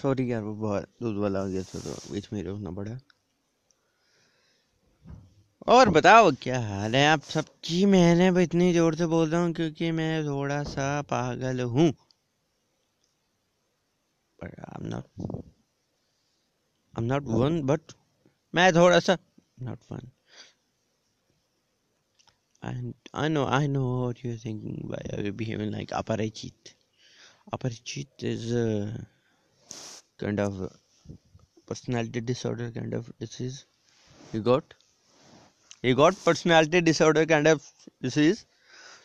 Sorry यार वो बहुत दूध वाला आ गया था तो बीच में ही रोकना पड़ा और बताओ क्या हाल है आप सबकी मैंने भी इतनी ज़ोर से बोल रहा हूँ क्योंकि मैं थोड़ा सा पागल हूँ but I'm not I'm not one but मैं थोड़ा सा know I know what you're thinking why are you behaving like Aparajit Aparajit is a kind of personality disorder kind of disease. He got? He got personality disorder kind of disease.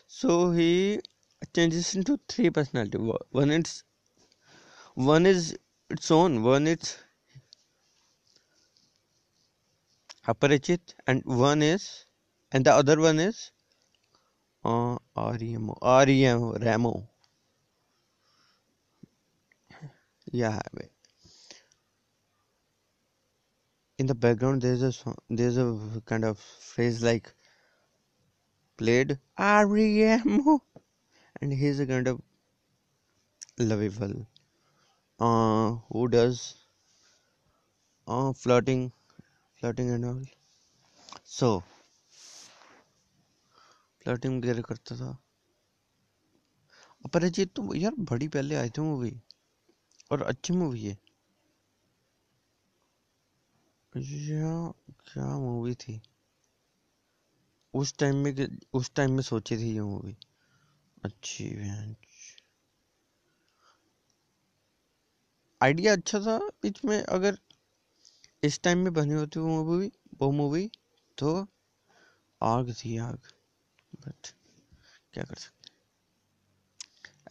So he changes into three personality. One is one is its own. One is Aparajit and one is and the other one is uh, REMO yeah in the background there's a song, there's a kind of phrase like played REMO and he's a kind of lovable uh who does uh flirting flirting and all so flirting वगैरह करता था अपराजित तो यार बड़ी पहले आई थी movie और अच्छी मूवी है या क्या मूवी थी? उस टाइम में उस टाइम में सोची थी ये मूवी अच्छी आइडिया अच्छा था। बीच में अगर इस टाइम में बनी होती वो मूवी वो मूवी तो आग थी आग। बट क्या कर सकते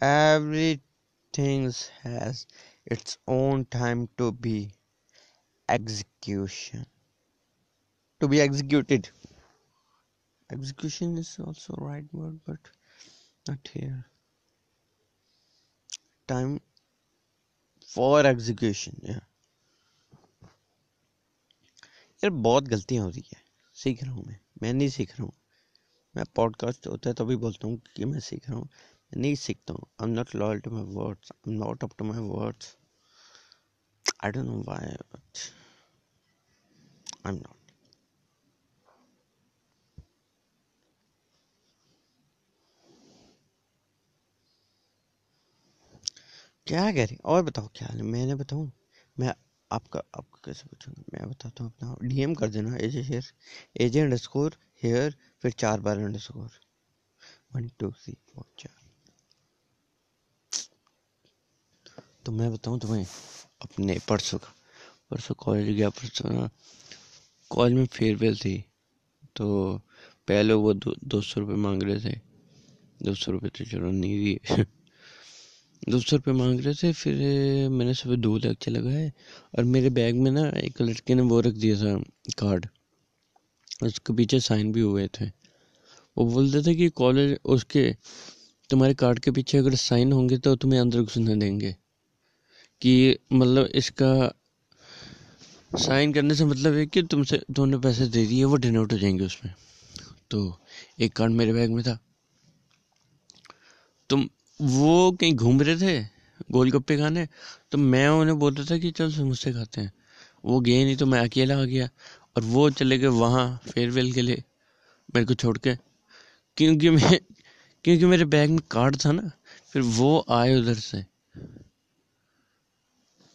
everything has its own time to be execution. To be executed. Execution is also right word, but not here. Time for execution, yeah. यार, बहुत गलतियाँ हो रही है। सीख रहा हूँ मैं। मैं नहीं सीख रहा हूँ। मैं पॉडकास्ट होता है तो बोलता हूँ कि मैं सीख रहा हूँ। नहीं सीखता हूँ। I am not loyal to my words I am not up to my words I don't know why, but I'm not. क्या कह रही और बताओ क्या हाल है? मैंने बताऊँ? मैं आपका आपका कैसे पूछूँगा? मैं बताता हूँ अपना। डीएम कर देना AJ share AJ underscore hair फिर चार बार underscore one two three four चार। तो मैं बताऊँ तुम्हें? अपने, परसों का, परसों कॉलेज गया, परसों ना कॉलेज में फेयरवेल थी तो पहले वो दो दो सौ रुपये मांग रहे थे, दो सौ रुपये तो चलो नहीं दिए। दो सौ रुपये मांग रहे थे, फिर मैंने सुबह दो लेक्चर लगाए और मेरे बैग में ना एक लड़के ने वो रख दिया था कार्ड उसके पीछे साइन भी हुए थे। वो बोलते थे कि कॉलेज उसके, तुम्हारे कार्ड के पीछे अगर साइन होंगे तो तुम्हें अंदर घुसने देंगे। कि मतलब इसका साइन करने से मतलब है कि तुमसे तुमने पैसे दे दिए, वो डिनोट हो जाएँगे उसमें। तो एक कार्ड मेरे बैग में था। तुम वो कहीं घूम रहे थे गोलगप्पे खाने? तो मैं उन्हें बोलता था कि चल मुझसे खाते हैं। वो गए नहीं तो मैं अकेला आ गया और वो चले गए वहाँ फेयरवेल के लिए मेरे को छोड़ के। क्योंकि मैं, क्योंकि मेरे बैग में कार्ड था ना, फिर वो आए उधर से।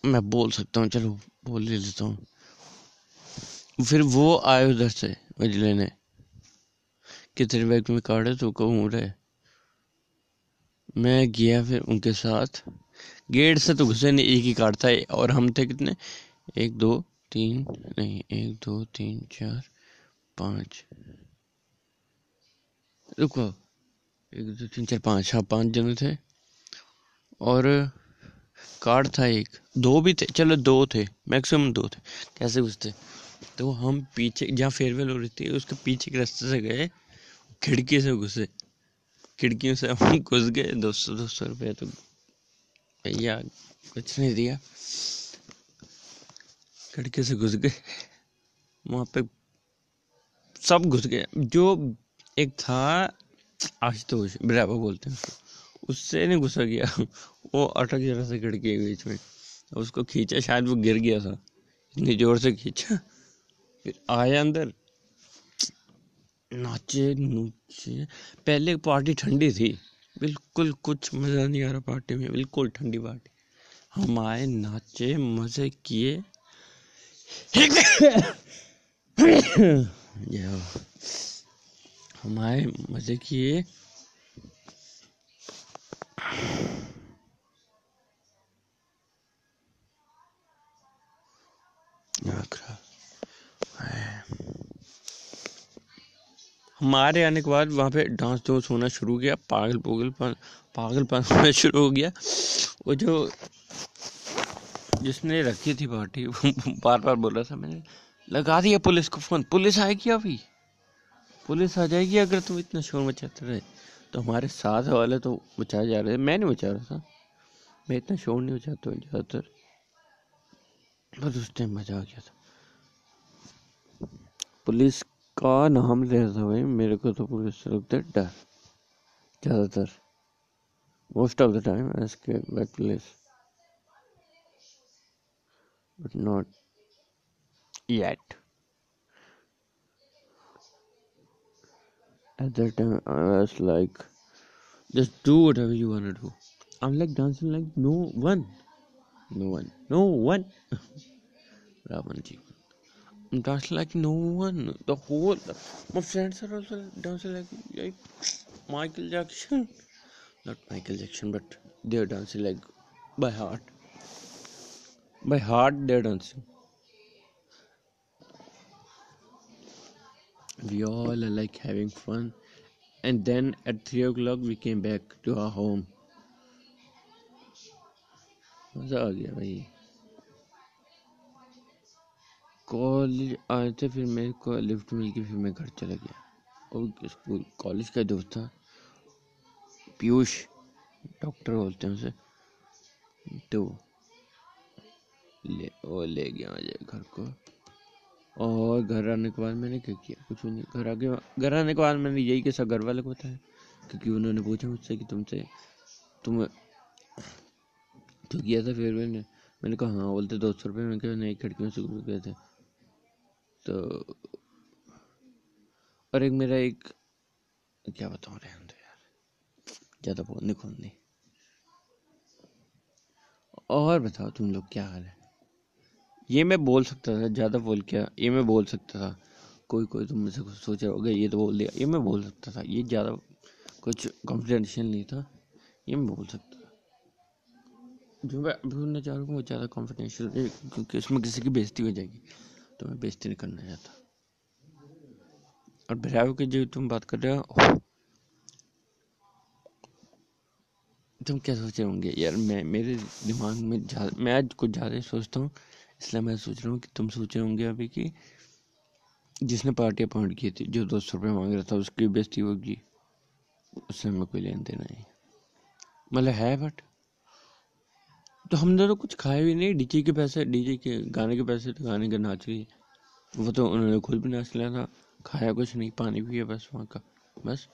मैं बोल सकता हूँ, चलो बोल ले लेता हूँ। फिर वो आए उधर से मुझे लेने। कि तेरे बैग में कार्ड है तो कहूँ रहे मैं गया फिर उनके साथ। गेट से तो घुसे नहीं, एक ही कार्ड था। और हम थे कितने? एक, दो, तीन, नहीं, एक, दो, तीन, चार, पाँच। रुको। एक, दो, तीन, चार, पाँच। हाँ पाँच जने थे। और कार्ड था एक। दो भी थे। चलो, दो थे। मैक्सिमम दो थे। कैसे घुसते? तो हम पीछे, जहाँ फेयरवेल हो रही थी, उसके पीछे के रास्ते से गए। खिड़की से घुसे। खिड़कियों से हम घुस गए। दो सौ दो सौ रुपये तो भैया कुछ नहीं दिया। खिड़की से घुस गए। वहाँ पे सब घुस गए। जो एक था, आशुतोष बराबर बोलते हैं उससे नहीं घुसा गया वो अटक जरा से खिड़की के बीच में। उसको खींचा, शायद वो गिर गया था। इतनी ज़ोर से खींचा, फिर आया अंदर। नाचे, नूचे। पहले पार्टी ठंडी थी। बिल्कुल कुछ मज़ा नहीं आ रहा पार्टी में। बिल्कुल ठंडी पार्टी। हम आए, नाचे, मज़े किए। हम आए, मज़े किए। हमारे आने के बाद वहाँ पे डांस डोंस होना शुरू किया पागल पागल पागलपन होना शुरू हो गया। वो जो, जिसने रखी थी पार्टी बार बार बोल था मैंने, लगा दिया पुलिस को फ़ोन, पुलिस आएगी अभी? पुलिस आ जाएगी अगर तुम इतना शोर मचाते रहे। तो हमारे साथ वाले तो मचाए जा रहे थे मैं नहीं बचा रहा था। मैं इतना शोर नहीं मचाता हूँ ज़्यादातर। बस उस टाइम मज़ा आ गया था। पुलिस का नाम ले रहा था भाई। मेरे को तो पुलिस लगता है डर। ज़्यादातर। Most of the time I buy police but not yet at that time i was like just do whatever you want to do i'm like dancing like no one no one no one ramanji dancing like no one. The whole my friends are also dancing like, like Michael Jackson. Not Michael Jackson, but they're dancing like by heart. By heart, they're dancing. We all are like having fun, and then at three o'clock we came back to our home. College आए थे फिर मेरे को lift मिल के फिर मैं घर चला गया। और स्कूल कॉलेज का दोस्त था पीयूष डॉक्टर बोलते हैं उसे। तो ले वो ले गया मुझे घर को। और घर आने के बाद मैंने क्या किया? कुछ नहीं। घर आके घर आने के बाद मैंने यही कैसा घर वाले को बताया, क्योंकि उन्होंने पूछा मुझसे कि तुमसे, तुम तो किया था फिर मैंने मैंने कहा हाँ बोलते दो सौ रुपये। में क्या नई खिड़कियों से गए थे। तो और एक मेरा एक, क्या बताऊँ रहने दो यार ज़्यादा बोलने कौन नहीं। और बताओ तुम लोग क्या हाल है? ये मैं बोल सकता था, ज़्यादा बोल क्या? ये मैं बोल सकता था। कोई कोई तुम मुझसे कुछ सोच रहे हो ये तो बोल दिया। ये मैं बोल सकता था। ये ज़्यादा कुछ कॉन्फिडेंशियल नहीं था। ये मैं बोल सकता था। जो मैं अभी बोलना चाह रहा हूँ, वो ज़्यादा कॉन्फिडेंशियल क्योंकि उसमें किसी की बेइज्जती हो जाएगी। तो मैं बेइज्जती नहीं करना चाहता। और भैरव की जो तुम बात कर रहे हो, तुम क्या सोचे होंगे? यार मैं, मेरे दिमाग में मैं आज कुछ ज़्यादा सोचता हूँ। इसलिए मैं सोच रहा हूँ कि तुम सोचे होंगे अभी कि जिसने पार्टी अपॉइंट की थी, जो दो सौ रुपये मांग रहा था, उसकी बेस्ती होगी। उससे हमें कोई लेन देना नहीं। मतलब है बट तो हमने तो कुछ खाया भी नहीं। डीजे के पैसे, डीजे के गाने के पैसे तो गाने के नाच के वो तो उन्होंने खुद भी नाच लिया था। खाया कुछ नहीं, पानी पिया बस वहाँ का। बस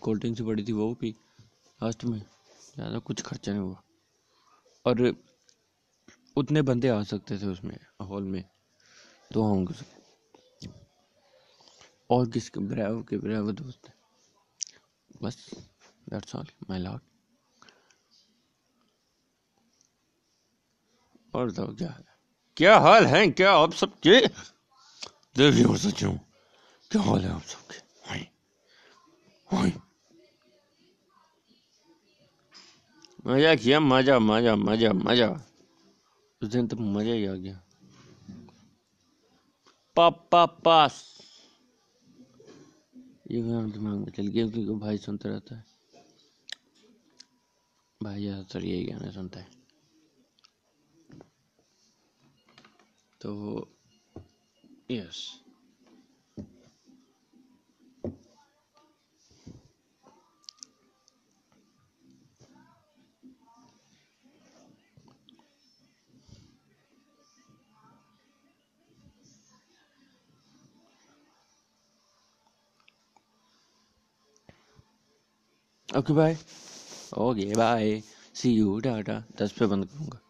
कोल्ड ड्रिंक से पड़ी थी, वो भी लास्ट में ज़्यादा कुछ खर्चा नहीं हुआ। और उतने बंदे आ सकते थे उसमें, हॉल में तो होंगे और किसके, ब्राव के, ब्राव दोस्त बस दैट्स ऑल माय लॉर्ड और तो क्या है? क्या हाल है? क्या आप सबके? देवी और सचिव क्या हाल है आप सबके? हाय हाय मज़ा किया, मज़ा मज़ा मज़ा मज़ा। उस दिन तो मज़ा ही आ गया। पापा पास ये गाना दिमाग में चल गया क्योंकि भाई सुनता रहता है। भाई ज़्यादातर यही गाने सुनता है। तो yes okay bye okay bye see you tata दस पे बंद करूँगा